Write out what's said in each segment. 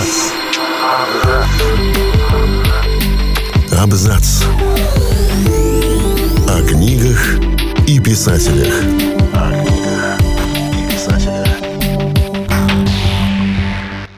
Абзац. Абзац. О книгах и писателях.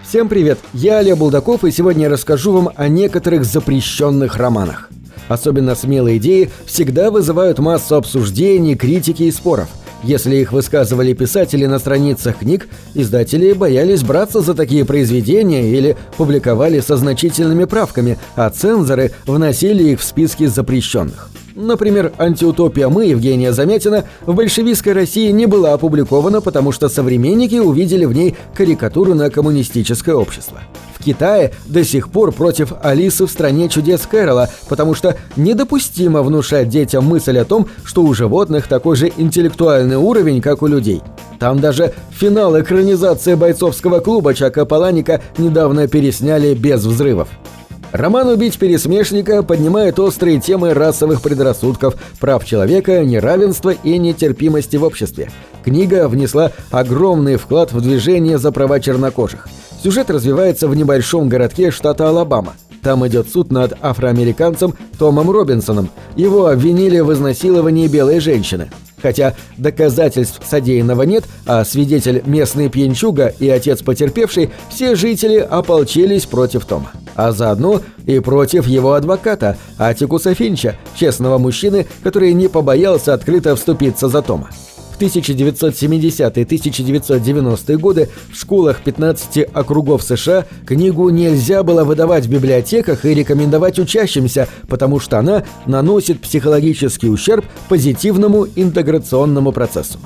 Всем привет! Я Олег Булдаков, и сегодня я расскажу вам о некоторых запрещенных романах. Особенно смелые идеи всегда вызывают массу обсуждений, критики и споров – если их высказывали писатели на страницах книг, издатели боялись браться за такие произведения или публиковали со значительными правками, а цензоры вносили их в списки запрещенных. Например, «Антиутопия мы» Евгения Замятина в большевистской России не была опубликована, потому что современники увидели в ней карикатуру на коммунистическое общество. Китае до сих пор против Алисы в «Стране чудес» Кэрола, потому что недопустимо внушать детям мысль о том, что у животных такой же интеллектуальный уровень, как у людей. Там даже финал экранизации бойцовского клуба Чака Паланика недавно пересняли без взрывов. Роман «Убить пересмешника» поднимает острые темы расовых предрассудков, прав человека, неравенства и нетерпимости в обществе. Книга внесла огромный вклад в движение за права чернокожих. Сюжет развивается в небольшом городке штата Алабама. Там идет суд над афроамериканцем Томом Робинсоном. Его обвинили в изнасиловании белой женщины. Хотя доказательств содеянного нет, а свидетель местный пьянчуга и отец потерпевший, все жители ополчились против Тома. А заодно и против его адвоката, Атикуса Финча, честного мужчины, который не побоялся открыто вступиться за Тома. В 1970-1990-е годы в школах 15 округов США книгу нельзя было выдавать в библиотеках и рекомендовать учащимся, потому что она наносит психологический ущерб позитивному интеграционному процессу.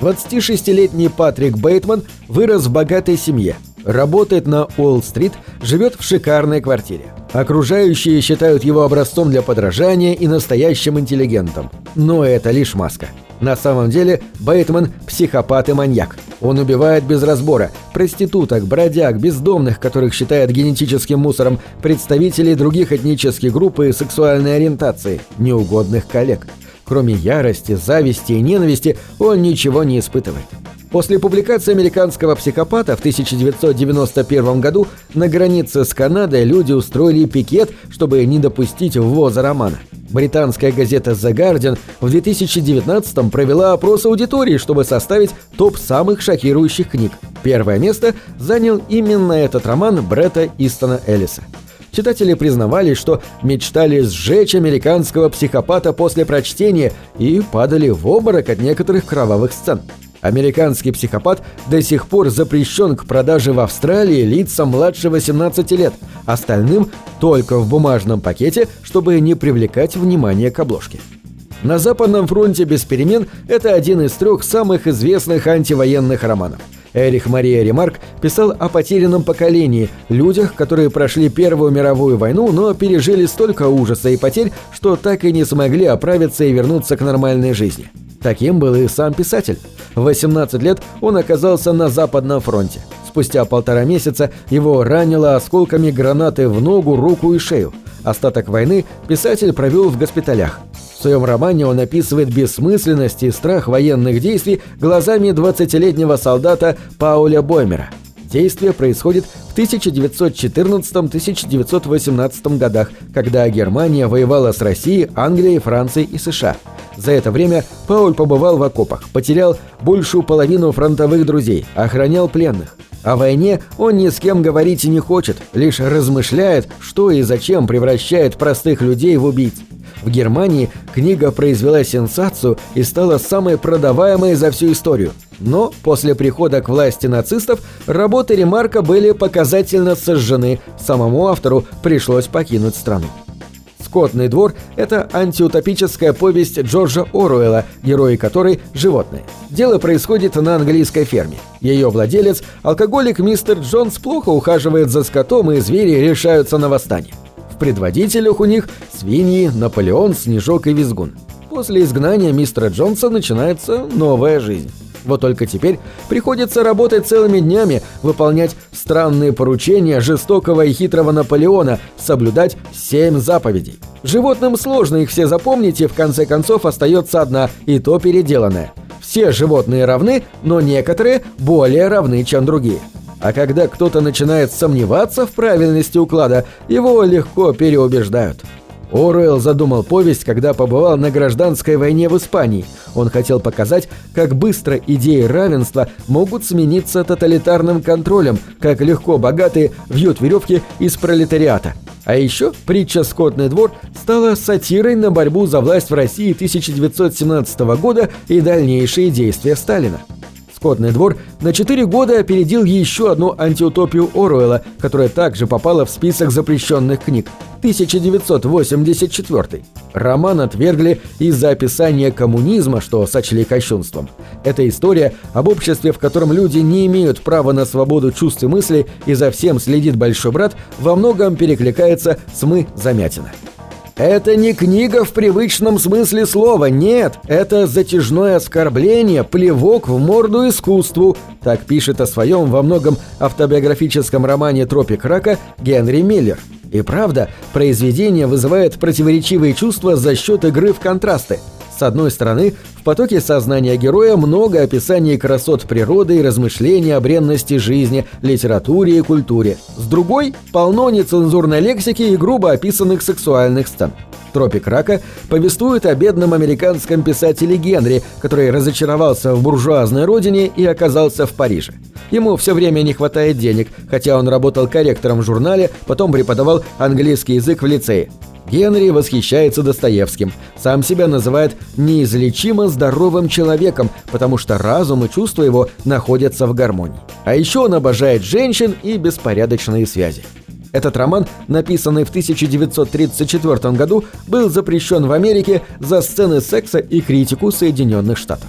26-летний Патрик Бейтман вырос в богатой семье, работает на Уолл-стрит, живет в шикарной квартире. Окружающие считают его образцом для подражания и настоящим интеллигентом. Но это лишь маска. На самом деле Бейтман – психопат и маньяк. Он убивает без разбора проституток, бродяг, бездомных, которых считает генетическим мусором, представителей других этнических групп и сексуальной ориентации, неугодных коллег. Кроме ярости, зависти и ненависти он ничего не испытывает. После публикации американского психопата в 1991 году на границе с Канадой люди устроили пикет, чтобы не допустить ввоза романа. Британская газета The Guardian в 2019 провела опрос аудитории, чтобы составить топ самых шокирующих книг. Первое место занял именно этот роман Бретта Истона Эллиса. Читатели признавались, что мечтали сжечь американского психопата после прочтения и падали в обморок от некоторых кровавых сцен. Американский психопат до сих пор запрещен к продаже в Австралии лицам младше 18 лет, остальным только в бумажном пакете, чтобы не привлекать внимание к обложке. На Западном фронте без перемен это один из трех самых известных антивоенных романов. Эрих Мария Ремарк писал о потерянном поколении, людях, которые прошли Первую мировую войну, но пережили столько ужаса и потерь, что так и не смогли оправиться и вернуться к нормальной жизни. Таким был и сам писатель. В 18 лет он оказался на Западном фронте. Спустя полтора месяца его ранило осколками гранаты в ногу, руку и шею. Остаток войны писатель провел в госпиталях. В своем романе он описывает бессмысленность и страх военных действий глазами 20-летнего солдата Пауля Боймера. Действие происходит в 1914-1918 годах, когда Германия воевала с Россией, Англией, Францией и США – за это время Пауль побывал в окопах, потерял большую половину фронтовых друзей, охранял пленных. О войне он ни с кем говорить не хочет, лишь размышляет, что и зачем превращает простых людей в убийц. В Германии книга произвела сенсацию и стала самой продаваемой за всю историю. Но после прихода к власти нацистов работы Ремарка были показательно сожжены, самому автору пришлось покинуть страну. «Скотный двор» — это антиутопическая повесть Джорджа Оруэлла, герои которой — животные. Дело происходит на английской ферме. Ее владелец, алкоголик мистер Джонс, плохо ухаживает за скотом, и звери решаются на восстание. Предводителях у них свиньи, Наполеон, Снежок и Визгун. После изгнания мистера Джонса начинается новая жизнь. Вот только теперь приходится работать целыми днями, выполнять странные поручения жестокого и хитрого Наполеона, соблюдать семь заповедей. Животным сложно их все запомнить, и в конце концов остается одна, и то переделанная. Все животные равны, но некоторые более равны, чем другие. А когда кто-то начинает сомневаться в правильности уклада, его легко переубеждают. Оруэлл задумал повесть, когда побывал на гражданской войне в Испании. Он хотел показать, как быстро идеи равенства могут смениться тоталитарным контролем, как легко богатые вьют веревки из пролетариата. А еще притча «Скотный двор» стала сатирой на борьбу за власть в России 1917 года и дальнейшие действия Сталина. «Скотный двор» на 4 года опередил еще одну антиутопию Оруэлла, которая также попала в список запрещенных книг – 1984. Роман отвергли из-за описания коммунизма, что сочли кощунством. Это история об обществе, в котором люди не имеют права на свободу чувств и мыслей и за всем следит большой брат, во многом перекликается с «Мы Замятина». Это не книга в привычном смысле слова, нет, это затяжное оскорбление, плевок в морду искусству, так пишет о своем во многом автобиографическом романе «Тропик рака» Генри Миллер. И правда, произведение вызывает противоречивые чувства за счет игры в контрасты – с одной стороны, в потоке сознания героя много описаний красот природы и размышлений о бренности жизни, литературе и культуре. С другой – полно нецензурной лексики и грубо описанных сексуальных сцен. «Тропик рака» повествует о бедном американском писателе Генри, который разочаровался в буржуазной родине и оказался в Париже. Ему все время не хватает денег, хотя он работал корректором в журнале, потом преподавал английский язык в лицее. Генри восхищается Достоевским, сам себя называет неизлечимо здоровым человеком, потому что разум и чувства его находятся в гармонии. А еще он обожает женщин и беспорядочные связи. Этот роман, написанный в 1934 году, был запрещен в Америке за сцены секса и критику Соединенных Штатов.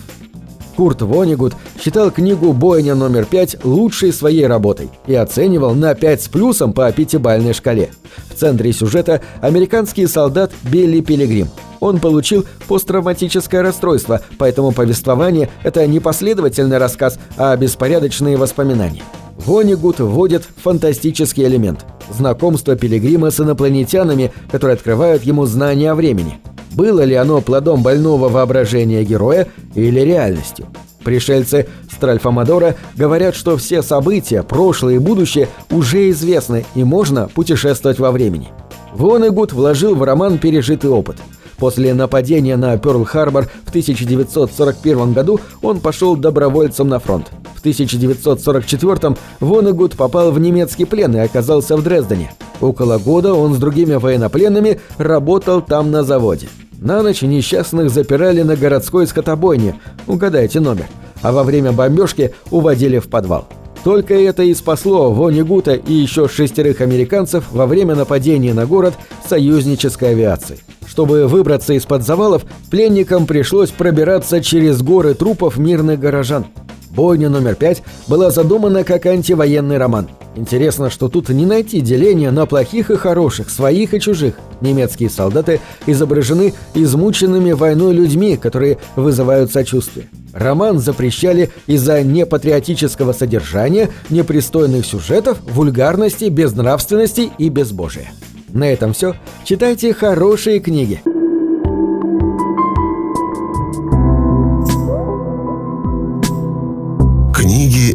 Курт Вонигут считал книгу «Бойня номер 5» лучшей своей работой и оценивал на 5 с плюсом по пятибальной шкале. В центре сюжета американский солдат Билли Пилигрим. Он получил посттравматическое расстройство, поэтому повествование – это не последовательный рассказ, а беспорядочные воспоминания. Вонигут вводит фантастический элемент – знакомство Пилигрима с инопланетянами, которые открывают ему знания о времени – было ли оно плодом больного воображения героя или реальностью. Пришельцы Стральфамадора говорят, что все события, прошлое и будущее, уже известны и можно путешествовать во времени. Вонегуд вложил в роман пережитый опыт. После нападения на Пёрл-Харбор в 1941 году он пошел добровольцем на фронт. В 1944 Вонегуд попал в немецкий плен и оказался в Дрездене. Около года он с другими военнопленными работал там на заводе. На ночь несчастных запирали на городской скотобойне, угадайте номер, а во время бомбежки уводили в подвал. Только это и спасло Вонигута и еще шестерых американцев во время нападения на город союзнической авиации. Чтобы выбраться из-под завалов, пленникам пришлось пробираться через горы трупов мирных горожан. Бойня номер пять была задумана как антивоенный роман. Интересно, что тут не найти деления на плохих и хороших, своих и чужих. Немецкие солдаты изображены измученными войной людьми, которые вызывают сочувствие. Роман запрещали из-за непатриотического содержания, непристойных сюжетов, вульгарности, безнравственности и безбожия. На этом все. Читайте хорошие книги.